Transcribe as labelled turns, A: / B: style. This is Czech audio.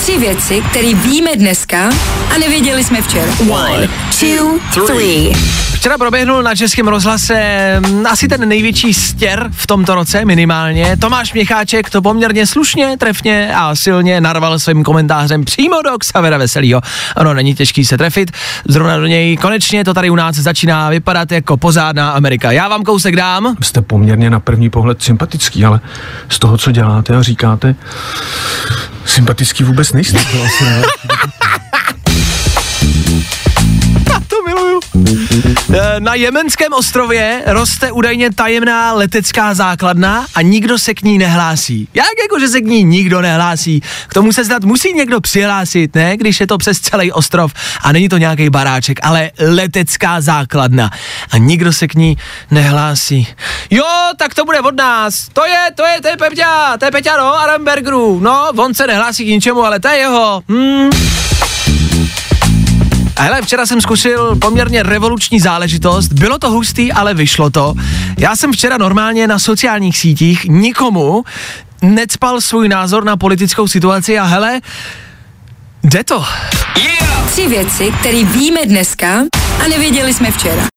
A: Tři věci, které víme dneska a nevěděli jsme včera. One, two, three.
B: Včera proběhnul na Českém rozhlase mm, asi ten největší stěr v tomto roce minimálně. Tomáš Měcháček to poměrně slušně, trefně a silně narval svým komentářem přímo do Xavera Veselýho. Ono není těžký se trefit, zrovna do něj konečně to tady u nás začíná vypadat jako pozádná Amerika. Já vám kousek dám.
C: Jste poměrně na první pohled sympatický, ale z toho, co děláte a říkáte, sympatický vůbec nejste. To
B: miluju. Eh, Na jemenském ostrově roste údajně tajemná letecká základna a nikdo se k ní nehlásí. Jak jako, že se k ní nikdo nehlásí? K tomu se snad musí někdo přihlásit, ne? Když je to přes celý ostrov a není to nějaký baráček, ale letecká základna. A nikdo se k ní nehlásí. Jo, tak to bude od nás. To je, to je, to je Peťa, to je Peťa, no, Arambergerů. No, on se nehlásí k ničemu, ale to je jeho. Hmm. A hele, včera jsem zkusil poměrně revoluční záležitost, bylo to hustý, ale vyšlo to. Já jsem včera normálně na sociálních sítích nikomu necpal svůj názor na politickou situaci a hele, jde to.
A: Tři věci, které víme dneska a nevěděli jsme včera.